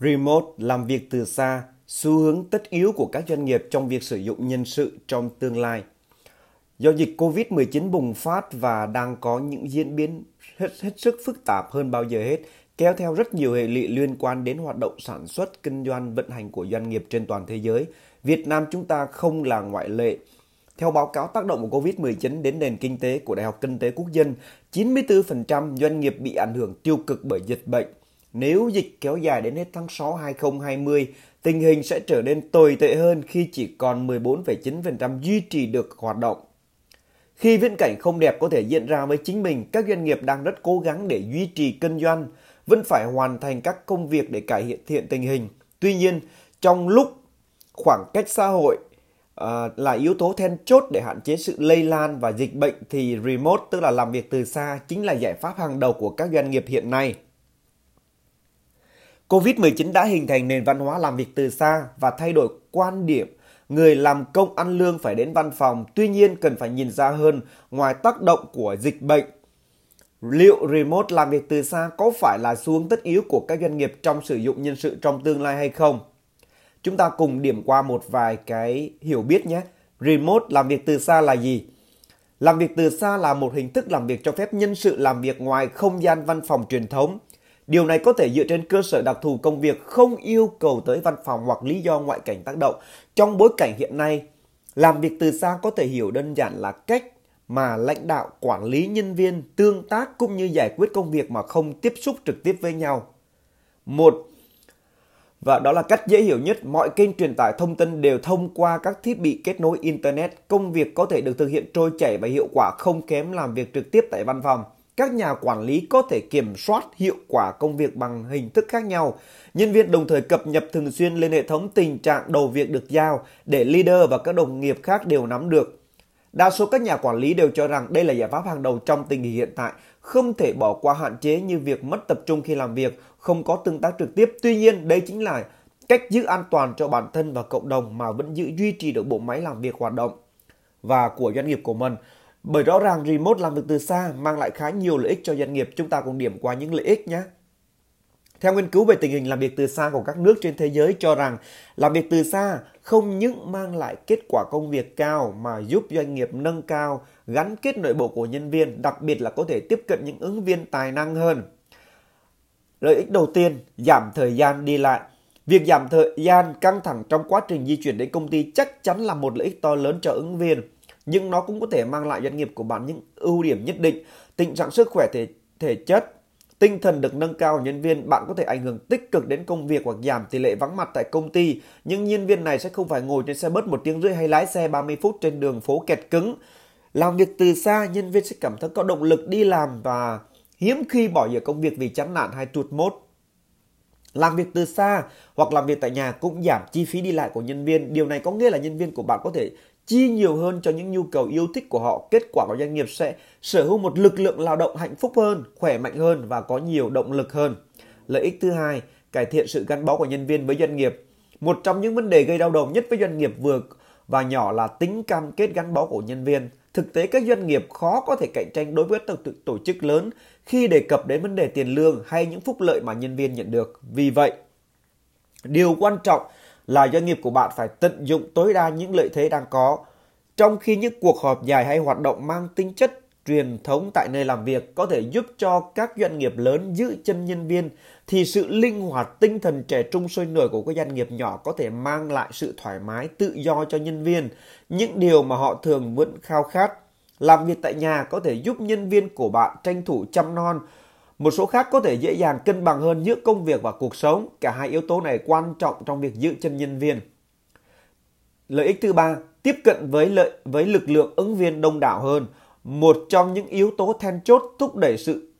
Remote làm việc từ xa, xu hướng tất yếu của các doanh nghiệp trong việc sử dụng nhân sự trong tương lai. Do dịch COVID-19 bùng phát và đang có những diễn biến hết, hết sức phức tạp hơn bao giờ hết, kéo theo rất nhiều hệ lụy liên quan đến hoạt động sản xuất, kinh doanh, vận hành của doanh nghiệp trên toàn thế giới. Việt Nam chúng ta không là ngoại lệ. Theo báo cáo tác động của COVID-19 đến nền kinh tế của Đại học Kinh tế Quốc dân, 94% doanh nghiệp bị ảnh hưởng tiêu cực bởi dịch bệnh. Nếu dịch kéo dài đến hết tháng 6 2020, tình hình sẽ trở nên tồi tệ hơn khi chỉ còn 14,9% duy trì được hoạt động. Khi viễn cảnh không đẹp có thể diễn ra với chính mình, các doanh nghiệp đang rất cố gắng để duy trì kinh doanh, vẫn phải hoàn thành các công việc để cải thiện tình hình. Tuy nhiên, trong lúc khoảng cách xã hội à, là yếu tố then chốt để hạn chế sự lây lan và dịch bệnh thì remote tức là làm việc từ xa chính là giải pháp hàng đầu của các doanh nghiệp hiện nay. Covid-19 đã hình thành nền văn hóa làm việc từ xa và thay đổi quan điểm người làm công ăn lương phải đến văn phòng. Tuy nhiên cần phải nhìn ra hơn ngoài tác động của dịch bệnh. Liệu remote làm việc từ xa có phải là xu hướng tất yếu của các doanh nghiệp trong sử dụng nhân sự trong tương lai hay không? Chúng ta cùng điểm qua một vài cái hiểu biết nhé. Remote làm việc từ xa là gì? Làm việc từ xa là một hình thức làm việc cho phép nhân sự làm việc ngoài không gian văn phòng truyền thống – Điều này có thể dựa trên cơ sở đặc thù công việc không yêu cầu tới văn phòng hoặc lý do ngoại cảnh tác động. Trong bối cảnh hiện nay, làm việc từ xa có thể hiểu đơn giản là cách mà lãnh đạo, quản lý nhân viên tương tác cũng như giải quyết công việc mà không tiếp xúc trực tiếp với nhau. Một và đó là cách dễ hiểu nhất, mọi kênh truyền tải thông tin đều thông qua các thiết bị kết nối internet. Công việc có thể được thực hiện trôi chảy và hiệu quả không kém làm việc trực tiếp tại văn phòng các nhà quản lý có thể kiểm soát hiệu quả công việc bằng hình thức khác nhau. Nhân viên đồng thời cập nhật thường xuyên lên hệ thống tình trạng đầu việc được giao để leader và các đồng nghiệp khác đều nắm được. Đa số các nhà quản lý đều cho rằng đây là giải pháp hàng đầu trong tình hình hiện tại, không thể bỏ qua hạn chế như việc mất tập trung khi làm việc, không có tương tác trực tiếp. Tuy nhiên, đây chính là cách giữ an toàn cho bản thân và cộng đồng mà vẫn giữ duy trì được bộ máy làm việc hoạt động và của doanh nghiệp của mình. Bởi rõ ràng remote làm việc từ xa mang lại khá nhiều lợi ích cho doanh nghiệp. Chúng ta cùng điểm qua những lợi ích nhé. Theo nghiên cứu về tình hình làm việc từ xa của các nước trên thế giới cho rằng làm việc từ xa không những mang lại kết quả công việc cao mà giúp doanh nghiệp nâng cao gắn kết nội bộ của nhân viên, đặc biệt là có thể tiếp cận những ứng viên tài năng hơn. Lợi ích đầu tiên, giảm thời gian đi lại. Việc giảm thời gian căng thẳng trong quá trình di chuyển đến công ty chắc chắn là một lợi ích to lớn cho ứng viên nhưng nó cũng có thể mang lại doanh nghiệp của bạn những ưu điểm nhất định. Tình trạng sức khỏe thể, thể chất, tinh thần được nâng cao của nhân viên, bạn có thể ảnh hưởng tích cực đến công việc hoặc giảm tỷ lệ vắng mặt tại công ty. Nhưng nhân viên này sẽ không phải ngồi trên xe bus một tiếng rưỡi hay lái xe 30 phút trên đường phố kẹt cứng. Làm việc từ xa, nhân viên sẽ cảm thấy có động lực đi làm và hiếm khi bỏ giờ công việc vì chán nản hay tụt mốt. Làm việc từ xa hoặc làm việc tại nhà cũng giảm chi phí đi lại của nhân viên. Điều này có nghĩa là nhân viên của bạn có thể chi nhiều hơn cho những nhu cầu yêu thích của họ, kết quả của doanh nghiệp sẽ sở hữu một lực lượng lao động hạnh phúc hơn, khỏe mạnh hơn và có nhiều động lực hơn. Lợi ích thứ hai, cải thiện sự gắn bó của nhân viên với doanh nghiệp. Một trong những vấn đề gây đau đầu nhất với doanh nghiệp vừa và nhỏ là tính cam kết gắn bó của nhân viên. Thực tế các doanh nghiệp khó có thể cạnh tranh đối với tổ, tổ chức lớn khi đề cập đến vấn đề tiền lương hay những phúc lợi mà nhân viên nhận được. Vì vậy, điều quan trọng là doanh nghiệp của bạn phải tận dụng tối đa những lợi thế đang có. Trong khi những cuộc họp dài hay hoạt động mang tính chất truyền thống tại nơi làm việc có thể giúp cho các doanh nghiệp lớn giữ chân nhân viên thì sự linh hoạt tinh thần trẻ trung sôi nổi của các doanh nghiệp nhỏ có thể mang lại sự thoải mái tự do cho nhân viên những điều mà họ thường vẫn khao khát làm việc tại nhà có thể giúp nhân viên của bạn tranh thủ chăm non một số khác có thể dễ dàng cân bằng hơn giữa công việc và cuộc sống. Cả hai yếu tố này quan trọng trong việc giữ chân nhân viên. Lợi ích thứ ba, tiếp cận với lợi với lực lượng ứng viên đông đảo hơn. Một trong những yếu tố then chốt thúc đẩy sự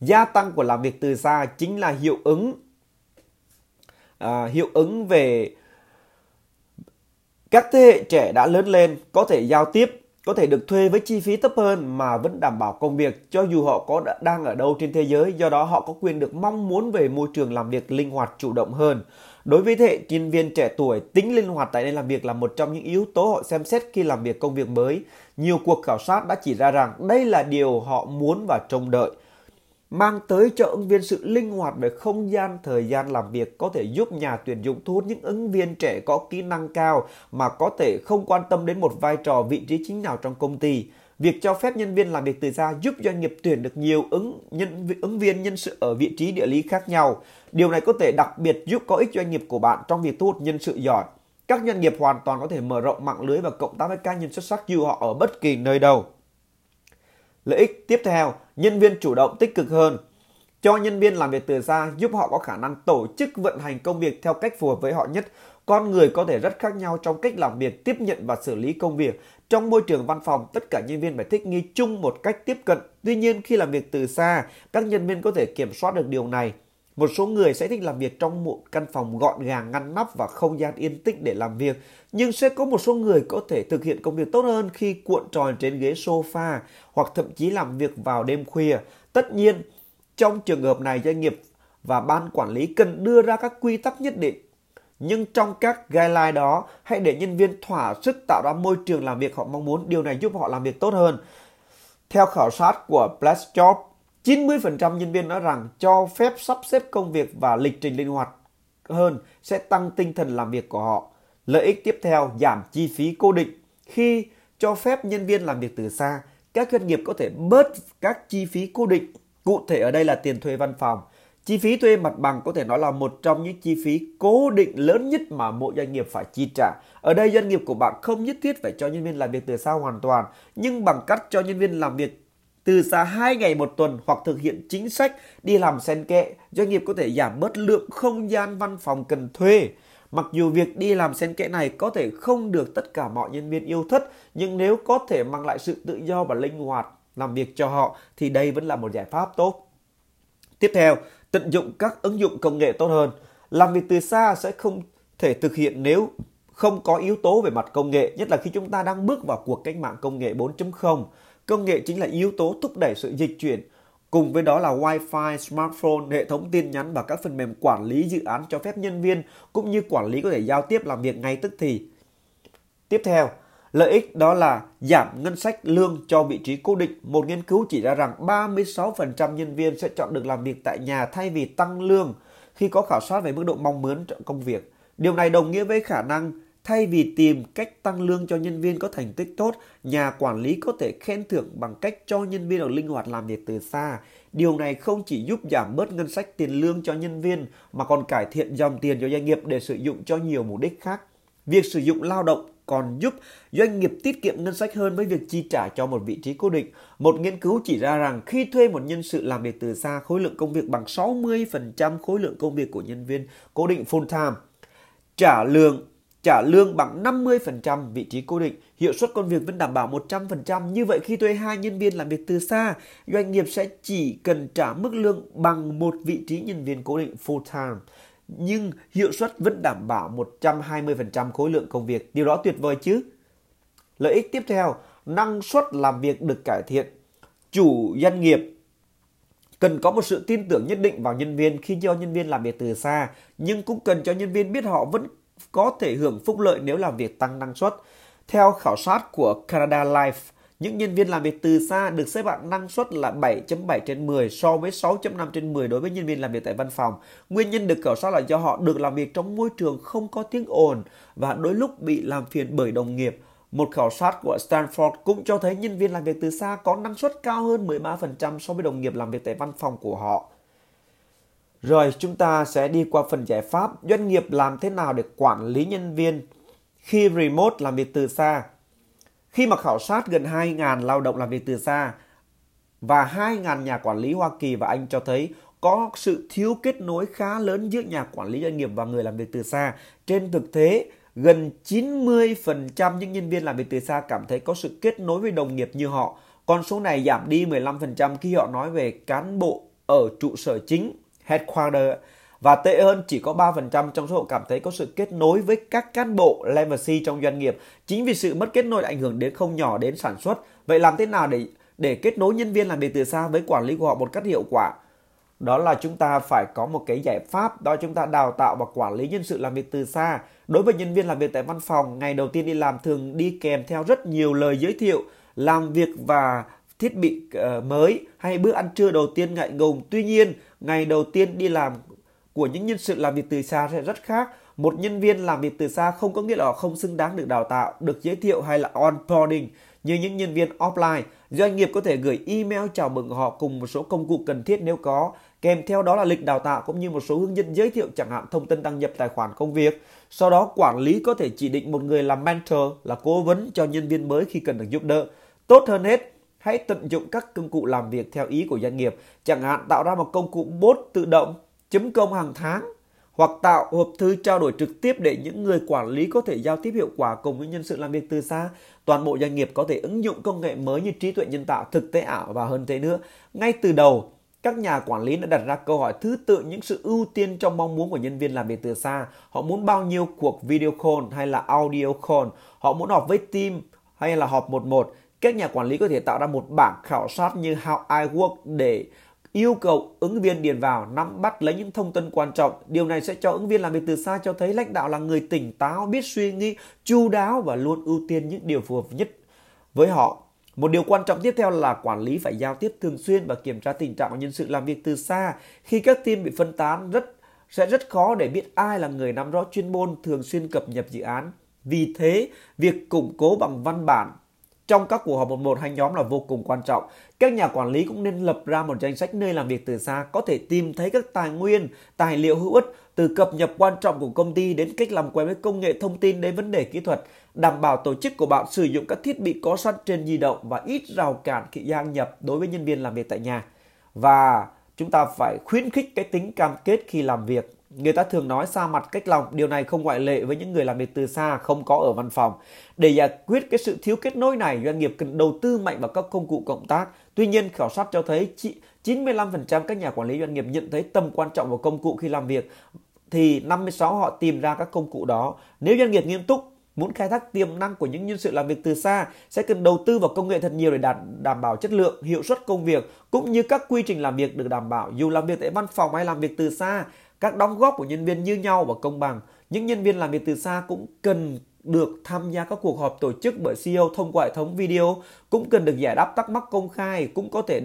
gia tăng của làm việc từ xa chính là hiệu ứng à, hiệu ứng về các thế hệ trẻ đã lớn lên có thể giao tiếp có thể được thuê với chi phí thấp hơn mà vẫn đảm bảo công việc, cho dù họ có đang ở đâu trên thế giới, do đó họ có quyền được mong muốn về môi trường làm việc linh hoạt chủ động hơn. Đối với thế hệ nhân viên trẻ tuổi, tính linh hoạt tại nơi làm việc là một trong những yếu tố họ xem xét khi làm việc công việc mới. Nhiều cuộc khảo sát đã chỉ ra rằng đây là điều họ muốn và trông đợi mang tới cho ứng viên sự linh hoạt về không gian, thời gian làm việc có thể giúp nhà tuyển dụng thu hút những ứng viên trẻ có kỹ năng cao mà có thể không quan tâm đến một vai trò vị trí chính nào trong công ty. Việc cho phép nhân viên làm việc từ xa giúp doanh nghiệp tuyển được nhiều ứng nhân ứng viên nhân sự ở vị trí địa lý khác nhau. Điều này có thể đặc biệt giúp có ích doanh nghiệp của bạn trong việc thu hút nhân sự giỏi. Các doanh nghiệp hoàn toàn có thể mở rộng mạng lưới và cộng tác với cá nhân xuất sắc dù họ ở bất kỳ nơi đâu. Lợi ích tiếp theo, nhân viên chủ động tích cực hơn. Cho nhân viên làm việc từ xa giúp họ có khả năng tổ chức vận hành công việc theo cách phù hợp với họ nhất. Con người có thể rất khác nhau trong cách làm việc, tiếp nhận và xử lý công việc. Trong môi trường văn phòng, tất cả nhân viên phải thích nghi chung một cách tiếp cận. Tuy nhiên, khi làm việc từ xa, các nhân viên có thể kiểm soát được điều này. Một số người sẽ thích làm việc trong một căn phòng gọn gàng, ngăn nắp và không gian yên tĩnh để làm việc. Nhưng sẽ có một số người có thể thực hiện công việc tốt hơn khi cuộn tròn trên ghế sofa hoặc thậm chí làm việc vào đêm khuya. Tất nhiên, trong trường hợp này doanh nghiệp và ban quản lý cần đưa ra các quy tắc nhất định. Nhưng trong các guideline đó, hãy để nhân viên thỏa sức tạo ra môi trường làm việc họ mong muốn. Điều này giúp họ làm việc tốt hơn. Theo khảo sát của Blast Job, 90% nhân viên nói rằng cho phép sắp xếp công việc và lịch trình linh hoạt hơn sẽ tăng tinh thần làm việc của họ. Lợi ích tiếp theo giảm chi phí cố định. Khi cho phép nhân viên làm việc từ xa, các doanh nghiệp có thể bớt các chi phí cố định. Cụ thể ở đây là tiền thuê văn phòng. Chi phí thuê mặt bằng có thể nói là một trong những chi phí cố định lớn nhất mà mỗi doanh nghiệp phải chi trả. Ở đây doanh nghiệp của bạn không nhất thiết phải cho nhân viên làm việc từ xa hoàn toàn, nhưng bằng cách cho nhân viên làm việc từ xa 2 ngày một tuần hoặc thực hiện chính sách đi làm sen kẽ, doanh nghiệp có thể giảm bớt lượng không gian văn phòng cần thuê. Mặc dù việc đi làm xen kẽ này có thể không được tất cả mọi nhân viên yêu thích, nhưng nếu có thể mang lại sự tự do và linh hoạt làm việc cho họ thì đây vẫn là một giải pháp tốt. Tiếp theo, tận dụng các ứng dụng công nghệ tốt hơn. Làm việc từ xa sẽ không thể thực hiện nếu không có yếu tố về mặt công nghệ, nhất là khi chúng ta đang bước vào cuộc cách mạng công nghệ 4.0. Công nghệ chính là yếu tố thúc đẩy sự dịch chuyển. Cùng với đó là Wi-Fi, smartphone, hệ thống tin nhắn và các phần mềm quản lý dự án cho phép nhân viên cũng như quản lý có thể giao tiếp làm việc ngay tức thì. Tiếp theo, lợi ích đó là giảm ngân sách lương cho vị trí cố định. Một nghiên cứu chỉ ra rằng 36% nhân viên sẽ chọn được làm việc tại nhà thay vì tăng lương khi có khảo sát về mức độ mong muốn trong công việc. Điều này đồng nghĩa với khả năng Thay vì tìm cách tăng lương cho nhân viên có thành tích tốt, nhà quản lý có thể khen thưởng bằng cách cho nhân viên được linh hoạt làm việc từ xa. Điều này không chỉ giúp giảm bớt ngân sách tiền lương cho nhân viên mà còn cải thiện dòng tiền cho doanh nghiệp để sử dụng cho nhiều mục đích khác. Việc sử dụng lao động còn giúp doanh nghiệp tiết kiệm ngân sách hơn với việc chi trả cho một vị trí cố định. Một nghiên cứu chỉ ra rằng khi thuê một nhân sự làm việc từ xa, khối lượng công việc bằng 60% khối lượng công việc của nhân viên cố định full time. Trả lương trả lương bằng 50% vị trí cố định, hiệu suất công việc vẫn đảm bảo 100%. Như vậy khi thuê hai nhân viên làm việc từ xa, doanh nghiệp sẽ chỉ cần trả mức lương bằng một vị trí nhân viên cố định full time. Nhưng hiệu suất vẫn đảm bảo 120% khối lượng công việc. Điều đó tuyệt vời chứ? Lợi ích tiếp theo, năng suất làm việc được cải thiện. Chủ doanh nghiệp cần có một sự tin tưởng nhất định vào nhân viên khi cho nhân viên làm việc từ xa, nhưng cũng cần cho nhân viên biết họ vẫn có thể hưởng phúc lợi nếu làm việc tăng năng suất. Theo khảo sát của Canada Life, những nhân viên làm việc từ xa được xếp hạng năng suất là 7.7 trên 10 so với 6.5 trên 10 đối với nhân viên làm việc tại văn phòng. Nguyên nhân được khảo sát là do họ được làm việc trong môi trường không có tiếng ồn và đôi lúc bị làm phiền bởi đồng nghiệp. Một khảo sát của Stanford cũng cho thấy nhân viên làm việc từ xa có năng suất cao hơn 13% so với đồng nghiệp làm việc tại văn phòng của họ. Rồi chúng ta sẽ đi qua phần giải pháp doanh nghiệp làm thế nào để quản lý nhân viên khi remote làm việc từ xa. Khi mà khảo sát gần 2.000 lao động làm việc từ xa và 2.000 nhà quản lý Hoa Kỳ và Anh cho thấy có sự thiếu kết nối khá lớn giữa nhà quản lý doanh nghiệp và người làm việc từ xa. Trên thực tế, gần 90% những nhân viên làm việc từ xa cảm thấy có sự kết nối với đồng nghiệp như họ. Con số này giảm đi 15% khi họ nói về cán bộ ở trụ sở chính headquarter và tệ hơn chỉ có 3% trong số họ cảm thấy có sự kết nối với các cán bộ level C trong doanh nghiệp. Chính vì sự mất kết nối ảnh hưởng đến không nhỏ đến sản xuất. Vậy làm thế nào để để kết nối nhân viên làm việc từ xa với quản lý của họ một cách hiệu quả? Đó là chúng ta phải có một cái giải pháp đó chúng ta đào tạo và quản lý nhân sự làm việc từ xa. Đối với nhân viên làm việc tại văn phòng, ngày đầu tiên đi làm thường đi kèm theo rất nhiều lời giới thiệu, làm việc và thiết bị uh, mới hay bữa ăn trưa đầu tiên ngại ngùng. Tuy nhiên, ngày đầu tiên đi làm của những nhân sự làm việc từ xa sẽ rất khác. Một nhân viên làm việc từ xa không có nghĩa là họ không xứng đáng được đào tạo, được giới thiệu hay là onboarding như những nhân viên offline. Doanh nghiệp có thể gửi email chào mừng họ cùng một số công cụ cần thiết nếu có, kèm theo đó là lịch đào tạo cũng như một số hướng dẫn giới thiệu chẳng hạn thông tin đăng nhập tài khoản công việc. Sau đó quản lý có thể chỉ định một người làm mentor là cố vấn cho nhân viên mới khi cần được giúp đỡ. Tốt hơn hết, hãy tận dụng các công cụ làm việc theo ý của doanh nghiệp, chẳng hạn tạo ra một công cụ bot tự động, chấm công hàng tháng hoặc tạo hộp thư trao đổi trực tiếp để những người quản lý có thể giao tiếp hiệu quả cùng với nhân sự làm việc từ xa. Toàn bộ doanh nghiệp có thể ứng dụng công nghệ mới như trí tuệ nhân tạo, thực tế ảo và hơn thế nữa. Ngay từ đầu, các nhà quản lý đã đặt ra câu hỏi thứ tự những sự ưu tiên trong mong muốn của nhân viên làm việc từ xa. Họ muốn bao nhiêu cuộc video call hay là audio call? Họ muốn họp với team hay là họp một một? Các nhà quản lý có thể tạo ra một bảng khảo sát như How I Work để yêu cầu ứng viên điền vào nắm bắt lấy những thông tin quan trọng. Điều này sẽ cho ứng viên làm việc từ xa cho thấy lãnh đạo là người tỉnh táo, biết suy nghĩ, chu đáo và luôn ưu tiên những điều phù hợp nhất với họ. Một điều quan trọng tiếp theo là quản lý phải giao tiếp thường xuyên và kiểm tra tình trạng của nhân sự làm việc từ xa. Khi các team bị phân tán rất sẽ rất khó để biết ai là người nắm rõ chuyên môn thường xuyên cập nhật dự án. Vì thế, việc củng cố bằng văn bản trong các cuộc họp một một hay nhóm là vô cùng quan trọng. Các nhà quản lý cũng nên lập ra một danh sách nơi làm việc từ xa, có thể tìm thấy các tài nguyên, tài liệu hữu ích từ cập nhật quan trọng của công ty đến cách làm quen với công nghệ thông tin đến vấn đề kỹ thuật, đảm bảo tổ chức của bạn sử dụng các thiết bị có sẵn trên di động và ít rào cản khi gia nhập đối với nhân viên làm việc tại nhà. Và chúng ta phải khuyến khích cái tính cam kết khi làm việc Người ta thường nói xa mặt cách lòng, điều này không ngoại lệ với những người làm việc từ xa, không có ở văn phòng. Để giải quyết cái sự thiếu kết nối này, doanh nghiệp cần đầu tư mạnh vào các công cụ cộng tác. Tuy nhiên, khảo sát cho thấy 95% các nhà quản lý doanh nghiệp nhận thấy tầm quan trọng của công cụ khi làm việc thì 56 họ tìm ra các công cụ đó. Nếu doanh nghiệp nghiêm túc muốn khai thác tiềm năng của những nhân sự làm việc từ xa sẽ cần đầu tư vào công nghệ thật nhiều để đạt đảm bảo chất lượng, hiệu suất công việc cũng như các quy trình làm việc được đảm bảo dù làm việc tại văn phòng hay làm việc từ xa các đóng góp của nhân viên như nhau và công bằng. Những nhân viên làm việc từ xa cũng cần được tham gia các cuộc họp tổ chức bởi CEO thông qua hệ thống video, cũng cần được giải đáp thắc mắc công khai, cũng có thể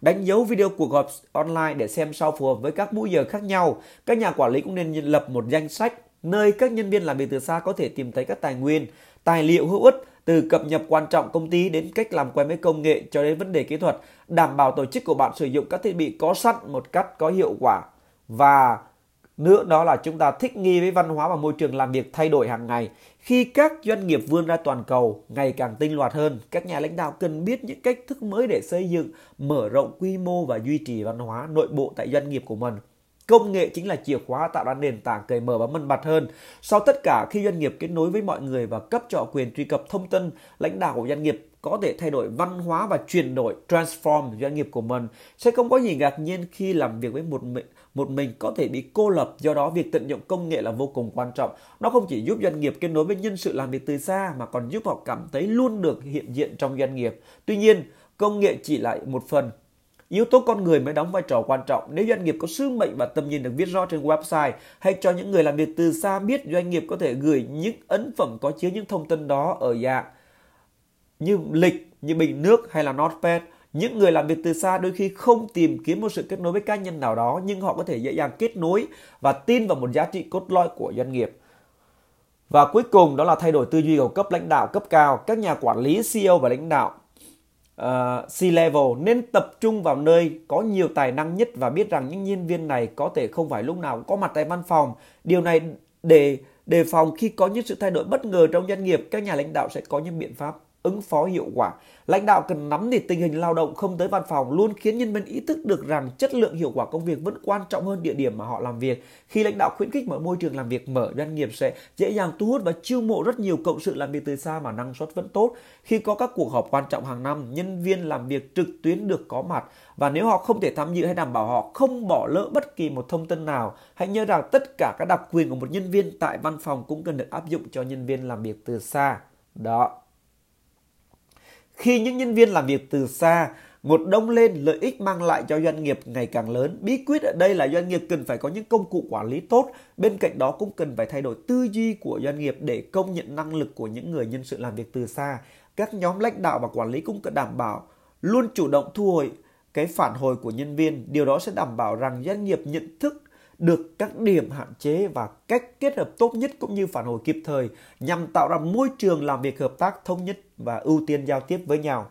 đánh dấu video cuộc họp online để xem sao phù hợp với các mũi giờ khác nhau. Các nhà quản lý cũng nên lập một danh sách nơi các nhân viên làm việc từ xa có thể tìm thấy các tài nguyên, tài liệu hữu ích từ cập nhật quan trọng công ty đến cách làm quen với công nghệ cho đến vấn đề kỹ thuật, đảm bảo tổ chức của bạn sử dụng các thiết bị có sẵn một cách có hiệu quả và nữa đó là chúng ta thích nghi với văn hóa và môi trường làm việc thay đổi hàng ngày. Khi các doanh nghiệp vươn ra toàn cầu ngày càng tinh loạt hơn, các nhà lãnh đạo cần biết những cách thức mới để xây dựng, mở rộng quy mô và duy trì văn hóa nội bộ tại doanh nghiệp của mình. Công nghệ chính là chìa khóa tạo ra nền tảng cởi mở và minh bạch hơn. Sau tất cả, khi doanh nghiệp kết nối với mọi người và cấp cho quyền truy cập thông tin, lãnh đạo của doanh nghiệp có thể thay đổi văn hóa và chuyển đổi transform doanh nghiệp của mình sẽ không có gì ngạc nhiên khi làm việc với một một mình có thể bị cô lập do đó việc tận dụng công nghệ là vô cùng quan trọng nó không chỉ giúp doanh nghiệp kết nối với nhân sự làm việc từ xa mà còn giúp họ cảm thấy luôn được hiện diện trong doanh nghiệp tuy nhiên công nghệ chỉ lại một phần Yếu tố con người mới đóng vai trò quan trọng. Nếu doanh nghiệp có sứ mệnh và tầm nhìn được viết rõ trên website hay cho những người làm việc từ xa biết doanh nghiệp có thể gửi những ấn phẩm có chứa những thông tin đó ở dạng như lịch, như bình nước hay là notepad. Những người làm việc từ xa đôi khi không tìm kiếm một sự kết nối với cá nhân nào đó nhưng họ có thể dễ dàng kết nối và tin vào một giá trị cốt lõi của doanh nghiệp. Và cuối cùng đó là thay đổi tư duy của cấp lãnh đạo cấp cao. Các nhà quản lý, CEO và lãnh đạo uh, C-level nên tập trung vào nơi có nhiều tài năng nhất và biết rằng những nhân viên này có thể không phải lúc nào cũng có mặt tại văn phòng. Điều này để đề phòng khi có những sự thay đổi bất ngờ trong doanh nghiệp, các nhà lãnh đạo sẽ có những biện pháp ứng phó hiệu quả. Lãnh đạo cần nắm được tình hình lao động không tới văn phòng luôn khiến nhân viên ý thức được rằng chất lượng hiệu quả công việc vẫn quan trọng hơn địa điểm mà họ làm việc. Khi lãnh đạo khuyến khích mở môi trường làm việc mở, doanh nghiệp sẽ dễ dàng thu hút và chiêu mộ rất nhiều cộng sự làm việc từ xa mà năng suất vẫn tốt. Khi có các cuộc họp quan trọng hàng năm, nhân viên làm việc trực tuyến được có mặt và nếu họ không thể tham dự hay đảm bảo họ không bỏ lỡ bất kỳ một thông tin nào, hãy nhớ rằng tất cả các đặc quyền của một nhân viên tại văn phòng cũng cần được áp dụng cho nhân viên làm việc từ xa. Đó. Khi những nhân viên làm việc từ xa, một đông lên lợi ích mang lại cho doanh nghiệp ngày càng lớn. Bí quyết ở đây là doanh nghiệp cần phải có những công cụ quản lý tốt, bên cạnh đó cũng cần phải thay đổi tư duy của doanh nghiệp để công nhận năng lực của những người nhân sự làm việc từ xa. Các nhóm lãnh đạo và quản lý cũng cần đảm bảo luôn chủ động thu hồi cái phản hồi của nhân viên. Điều đó sẽ đảm bảo rằng doanh nghiệp nhận thức được các điểm hạn chế và cách kết hợp tốt nhất cũng như phản hồi kịp thời nhằm tạo ra môi trường làm việc hợp tác, thống nhất và ưu tiên giao tiếp với nhau.